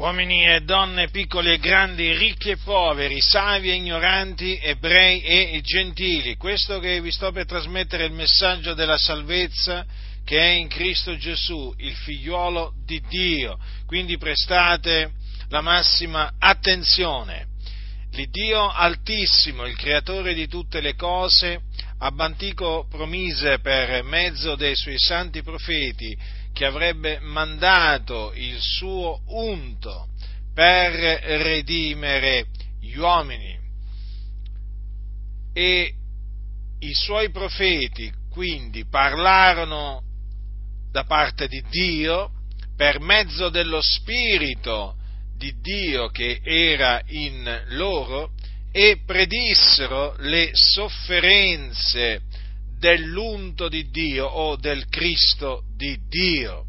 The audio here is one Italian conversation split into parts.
uomini e donne, piccoli e grandi, ricchi e poveri, savi e ignoranti, ebrei e gentili. Questo che vi sto per trasmettere è il messaggio della salvezza che è in Cristo Gesù, il figliuolo di Dio. Quindi prestate la massima attenzione. L'Iddio Altissimo, il creatore di tutte le cose, antico promise per mezzo dei suoi santi profeti che avrebbe mandato il suo unto per redimere gli uomini. E i suoi profeti quindi parlarono da parte di Dio per mezzo dello Spirito di Dio che era in loro e predissero le sofferenze dell'unto di Dio o del Cristo di Dio,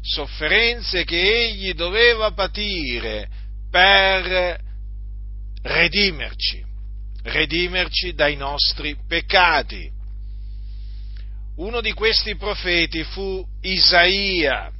sofferenze che egli doveva patire per redimerci, redimerci dai nostri peccati. Uno di questi profeti fu Isaia,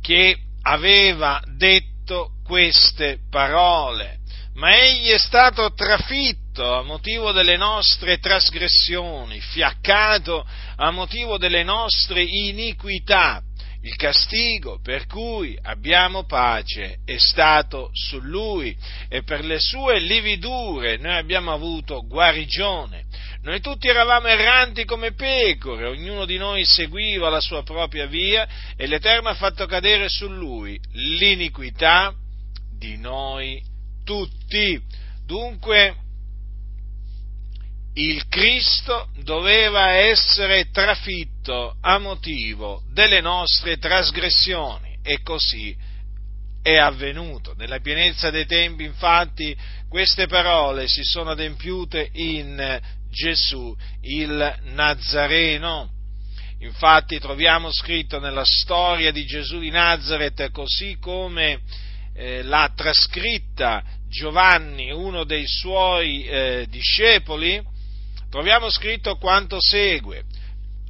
che aveva detto queste parole, ma egli è stato trafitto a motivo delle nostre trasgressioni, fiaccato a motivo delle nostre iniquità. Il castigo per cui abbiamo pace è stato su lui e per le sue lividure noi abbiamo avuto guarigione. Noi tutti eravamo erranti come pecore, ognuno di noi seguiva la sua propria via e l'Eterno ha fatto cadere su lui l'iniquità di noi tutti. Dunque il Cristo doveva essere trafitto a motivo delle nostre trasgressioni e così è avvenuto. Nella pienezza dei tempi, infatti, queste parole si sono adempiute in Gesù il Nazareno. Infatti troviamo scritto nella storia di Gesù di Nazareth, così come eh, l'ha trascritta Giovanni, uno dei suoi eh, discepoli, troviamo scritto quanto segue.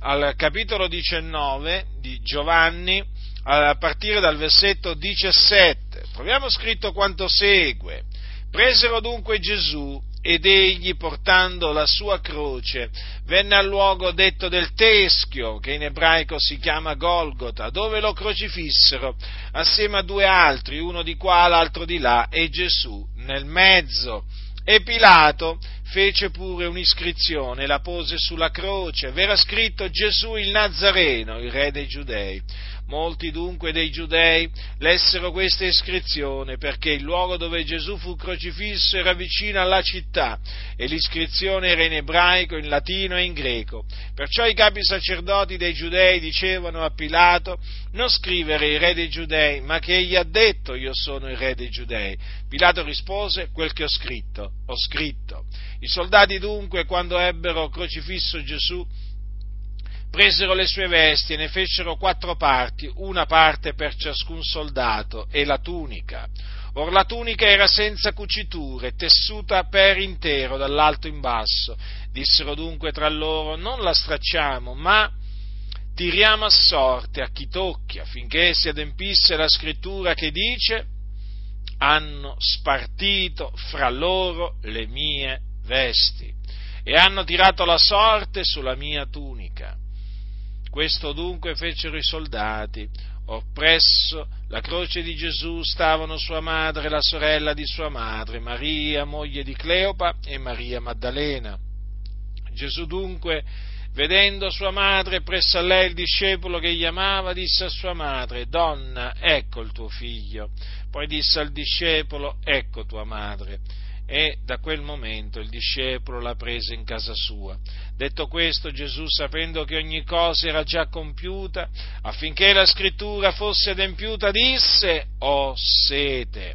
Al capitolo 19 di Giovanni, a partire dal versetto 17, troviamo scritto quanto segue. Presero dunque Gesù ed egli, portando la sua croce, venne al luogo detto del Teschio, che in ebraico si chiama Golgota, dove lo crocifissero assieme a due altri, uno di qua, l'altro di là, e Gesù nel mezzo. E Pilato fece pure un'iscrizione, la pose sulla croce, v'era scritto Gesù il Nazareno, il re dei Giudei. Molti dunque dei giudei lessero questa iscrizione perché il luogo dove Gesù fu crocifisso era vicino alla città e l'iscrizione era in ebraico, in latino e in greco. Perciò i capi sacerdoti dei giudei dicevano a Pilato non scrivere il re dei giudei, ma che egli ha detto io sono il re dei giudei. Pilato rispose quel che ho scritto, ho scritto. I soldati dunque, quando ebbero crocifisso Gesù, presero le sue vesti e ne fecero quattro parti, una parte per ciascun soldato, e la tunica. Or la tunica era senza cuciture, tessuta per intero dall'alto in basso. Dissero dunque tra loro, non la stracciamo, ma tiriamo a sorte a chi tocchi, affinché si adempisse la scrittura che dice, hanno spartito fra loro le mie vesti e hanno tirato la sorte sulla mia tunica. Questo dunque fecero i soldati. Oppresso la croce di Gesù stavano sua madre e la sorella di sua madre, Maria, moglie di Cleopa, e Maria Maddalena. Gesù dunque, vedendo sua madre presso a lei il discepolo che gli amava, disse a sua madre, Donna, ecco il tuo figlio. Poi disse al discepolo, ecco tua madre e da quel momento il discepolo la prese in casa sua. Detto questo, Gesù, sapendo che ogni cosa era già compiuta, affinché la scrittura fosse adempiuta, disse, ho sete.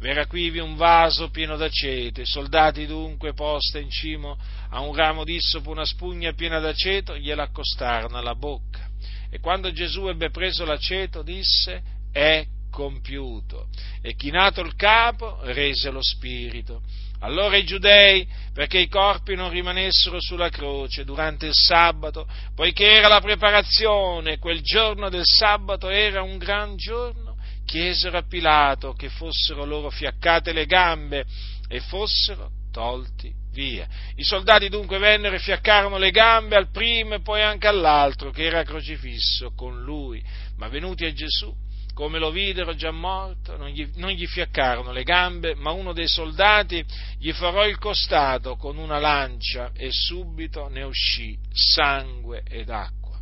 V'era quivi un vaso pieno d'aceto, i soldati dunque, posta in cima a un ramo d'issopo una spugna piena d'aceto, gliela accostarono alla bocca. E quando Gesù ebbe preso l'aceto, disse, è compiuto. E chinato il capo, rese lo spirito. Allora i giudei, perché i corpi non rimanessero sulla croce durante il sabato, poiché era la preparazione, quel giorno del sabato era un gran giorno, chiesero a Pilato che fossero loro fiaccate le gambe e fossero tolti via. I soldati dunque vennero e fiaccarono le gambe al primo e poi anche all'altro che era crocifisso con lui, ma venuti a Gesù, come lo videro già morto, non gli, non gli fiaccarono le gambe, ma uno dei soldati gli farò il costato con una lancia e subito ne uscì sangue ed acqua.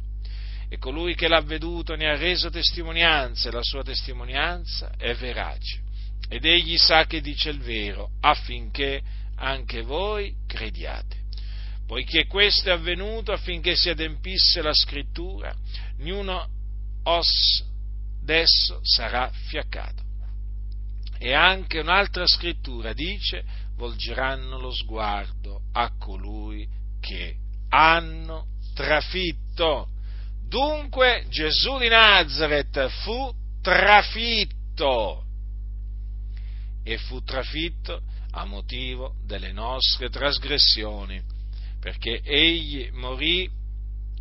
E colui che l'ha veduto ne ha reso testimonianza e la sua testimonianza è verace. Ed egli sa che dice il vero affinché anche voi crediate. Poiché questo è avvenuto affinché si adempisse la scrittura, ognuno os d'esso sarà fiaccato. E anche un'altra scrittura dice, volgeranno lo sguardo a colui che hanno trafitto. Dunque Gesù di Nazareth fu trafitto e fu trafitto a motivo delle nostre trasgressioni, perché egli morì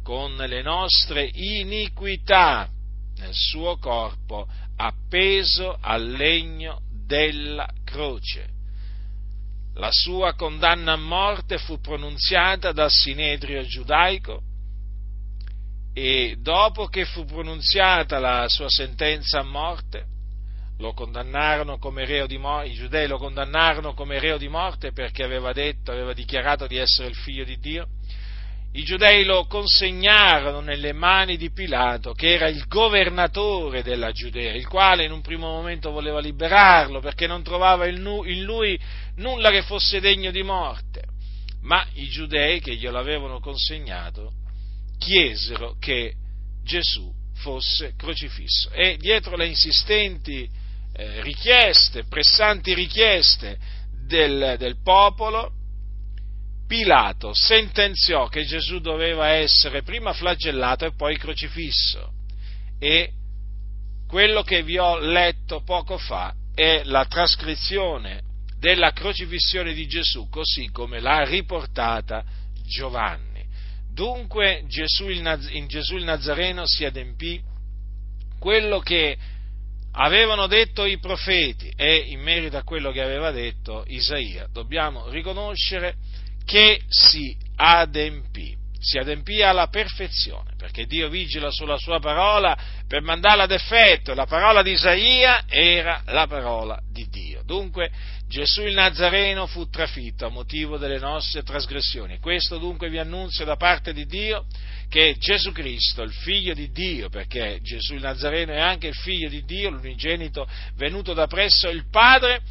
con le nostre iniquità nel suo corpo appeso al legno della croce. La sua condanna a morte fu pronunziata dal Sinedrio giudaico e dopo che fu pronunziata la sua sentenza a morte, lo condannarono come reo di morte, i giudei lo condannarono come reo di morte perché aveva detto, aveva dichiarato di essere il figlio di Dio. I giudei lo consegnarono nelle mani di Pilato, che era il governatore della Giudea, il quale in un primo momento voleva liberarlo perché non trovava in lui nulla che fosse degno di morte. Ma i giudei che glielo avevano consegnato chiesero che Gesù fosse crocifisso e dietro le insistenti eh, richieste, pressanti richieste del, del popolo, Pilato sentenziò che Gesù doveva essere prima flagellato e poi crocifisso. E quello che vi ho letto poco fa è la trascrizione della crocifissione di Gesù, così come l'ha riportata Giovanni. Dunque Gesù il, in Gesù il Nazareno si adempì quello che avevano detto i profeti e in merito a quello che aveva detto Isaia dobbiamo riconoscere che si adempì, si adempì alla perfezione, perché Dio vigila sulla sua parola per mandarla ad effetto, la parola di Isaia era la parola di Dio. Dunque Gesù il Nazareno fu trafitto a motivo delle nostre trasgressioni. Questo dunque vi annunzio da parte di Dio che Gesù Cristo, il figlio di Dio, perché Gesù il Nazareno è anche il figlio di Dio, l'unigenito venuto da presso il Padre,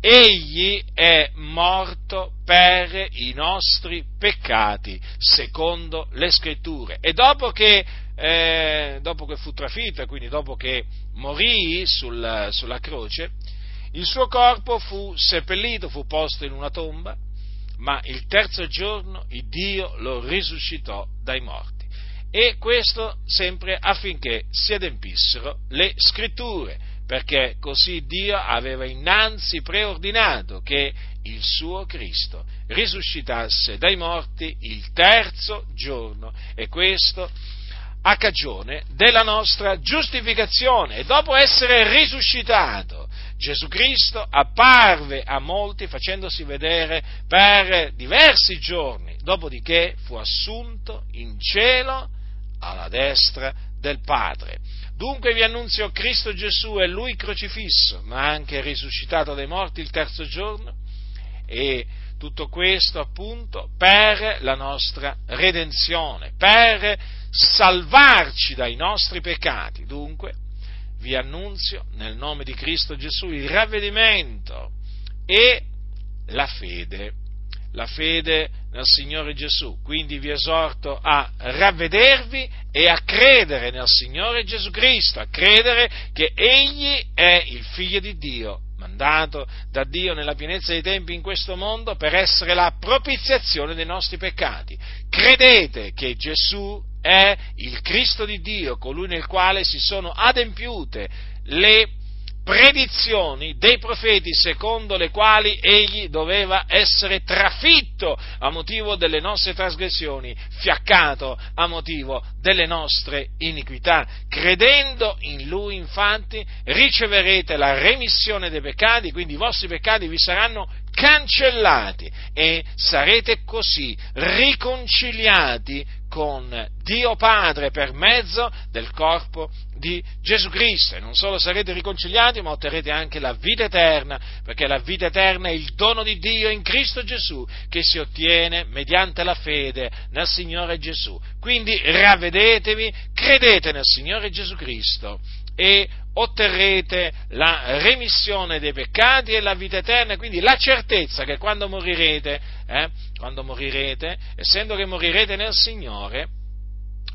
egli è morto per i nostri peccati, secondo le scritture. E dopo che, eh, dopo che fu trafitto, quindi dopo che morì sul, sulla croce, il suo corpo fu seppellito, fu posto in una tomba, ma il terzo giorno il Dio lo risuscitò dai morti. E questo sempre affinché si adempissero le scritture, perché così Dio aveva innanzi preordinato che il suo Cristo risuscitasse dai morti il terzo giorno. E questo a cagione della nostra giustificazione. E dopo essere risuscitato Gesù Cristo apparve a molti facendosi vedere per diversi giorni, dopodiché fu assunto in cielo alla destra del Padre. Dunque vi annunzio Cristo Gesù è Lui crocifisso, ma anche risuscitato dai morti il terzo giorno e tutto questo appunto per la nostra redenzione, per salvarci dai nostri peccati. Dunque vi annunzio nel nome di Cristo Gesù il ravvedimento e la fede, la fede nel Signore Gesù. Quindi vi esorto a ravvedervi e a credere nel Signore Gesù Cristo, a credere che Egli è il Figlio di Dio, mandato da Dio nella pienezza dei tempi in questo mondo per essere la propiziazione dei nostri peccati. Credete che Gesù è il Cristo di Dio, colui nel quale si sono adempiute le predizioni dei profeti secondo le quali egli doveva essere trafitto a motivo delle nostre trasgressioni, fiaccato a motivo delle nostre iniquità. Credendo in lui, infatti, riceverete la remissione dei peccati, quindi i vostri peccati vi saranno cancellati e sarete così riconciliati con Dio Padre per mezzo del corpo di Gesù Cristo. E non solo sarete riconciliati, ma otterrete anche la vita eterna, perché la vita eterna è il dono di Dio in Cristo Gesù, che si ottiene mediante la fede nel Signore Gesù. Quindi ravvedetevi, credete nel Signore Gesù Cristo e otterrete la remissione dei peccati e la vita eterna, quindi la certezza che quando morirete, eh, quando morirete, essendo che morirete nel Signore,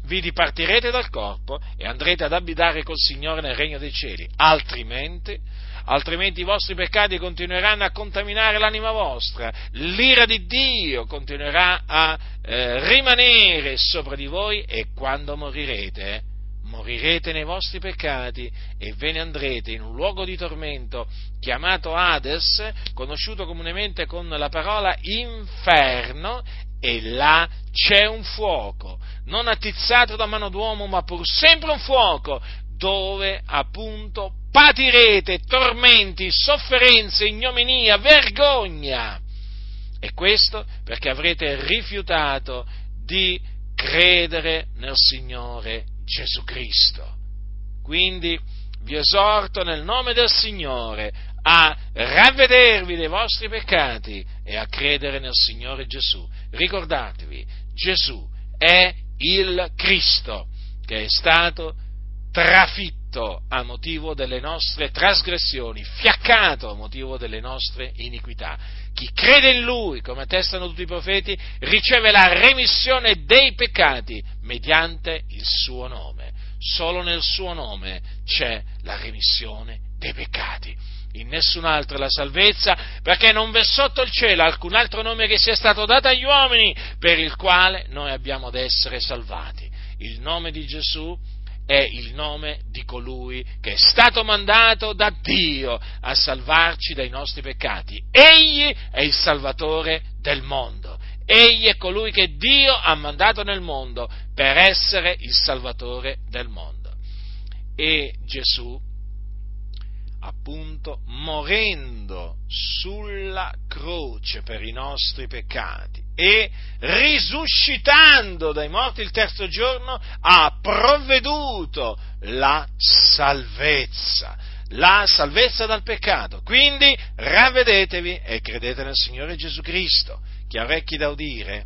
vi dipartirete dal corpo e andrete ad abitare col Signore nel regno dei cieli, altrimenti, altrimenti i vostri peccati continueranno a contaminare l'anima vostra, l'ira di Dio continuerà a eh, rimanere sopra di voi e quando morirete, morirete nei vostri peccati e ve ne andrete in un luogo di tormento chiamato Hades, conosciuto comunemente con la parola inferno, e là c'è un fuoco, non attizzato da mano d'uomo, ma pur sempre un fuoco, dove appunto patirete tormenti, sofferenze, ignominia, vergogna. E questo perché avrete rifiutato di credere nel Signore Gesù Cristo. Quindi vi esorto nel nome del Signore a ravvedervi dei vostri peccati e a credere nel Signore Gesù. Ricordatevi, Gesù è il Cristo che è stato trafitto a motivo delle nostre trasgressioni, fiaccato a motivo delle nostre iniquità. Chi crede in Lui, come attestano tutti i profeti, riceve la remissione dei peccati mediante il suo nome. Solo nel suo nome c'è la remissione dei peccati. In nessun altro la salvezza, perché non v'è sotto il cielo alcun altro nome che sia stato dato agli uomini per il quale noi abbiamo ad essere salvati. Il nome di Gesù è il nome di colui che è stato mandato da Dio a salvarci dai nostri peccati. Egli è il Salvatore del mondo. Egli è colui che Dio ha mandato nel mondo per essere il Salvatore del mondo. E Gesù, appunto, morendo sulla croce per i nostri peccati, e risuscitando dai morti il terzo giorno ha provveduto la salvezza, la salvezza dal peccato. Quindi ravvedetevi e credete nel Signore Gesù Cristo. Chi ha orecchi da udire,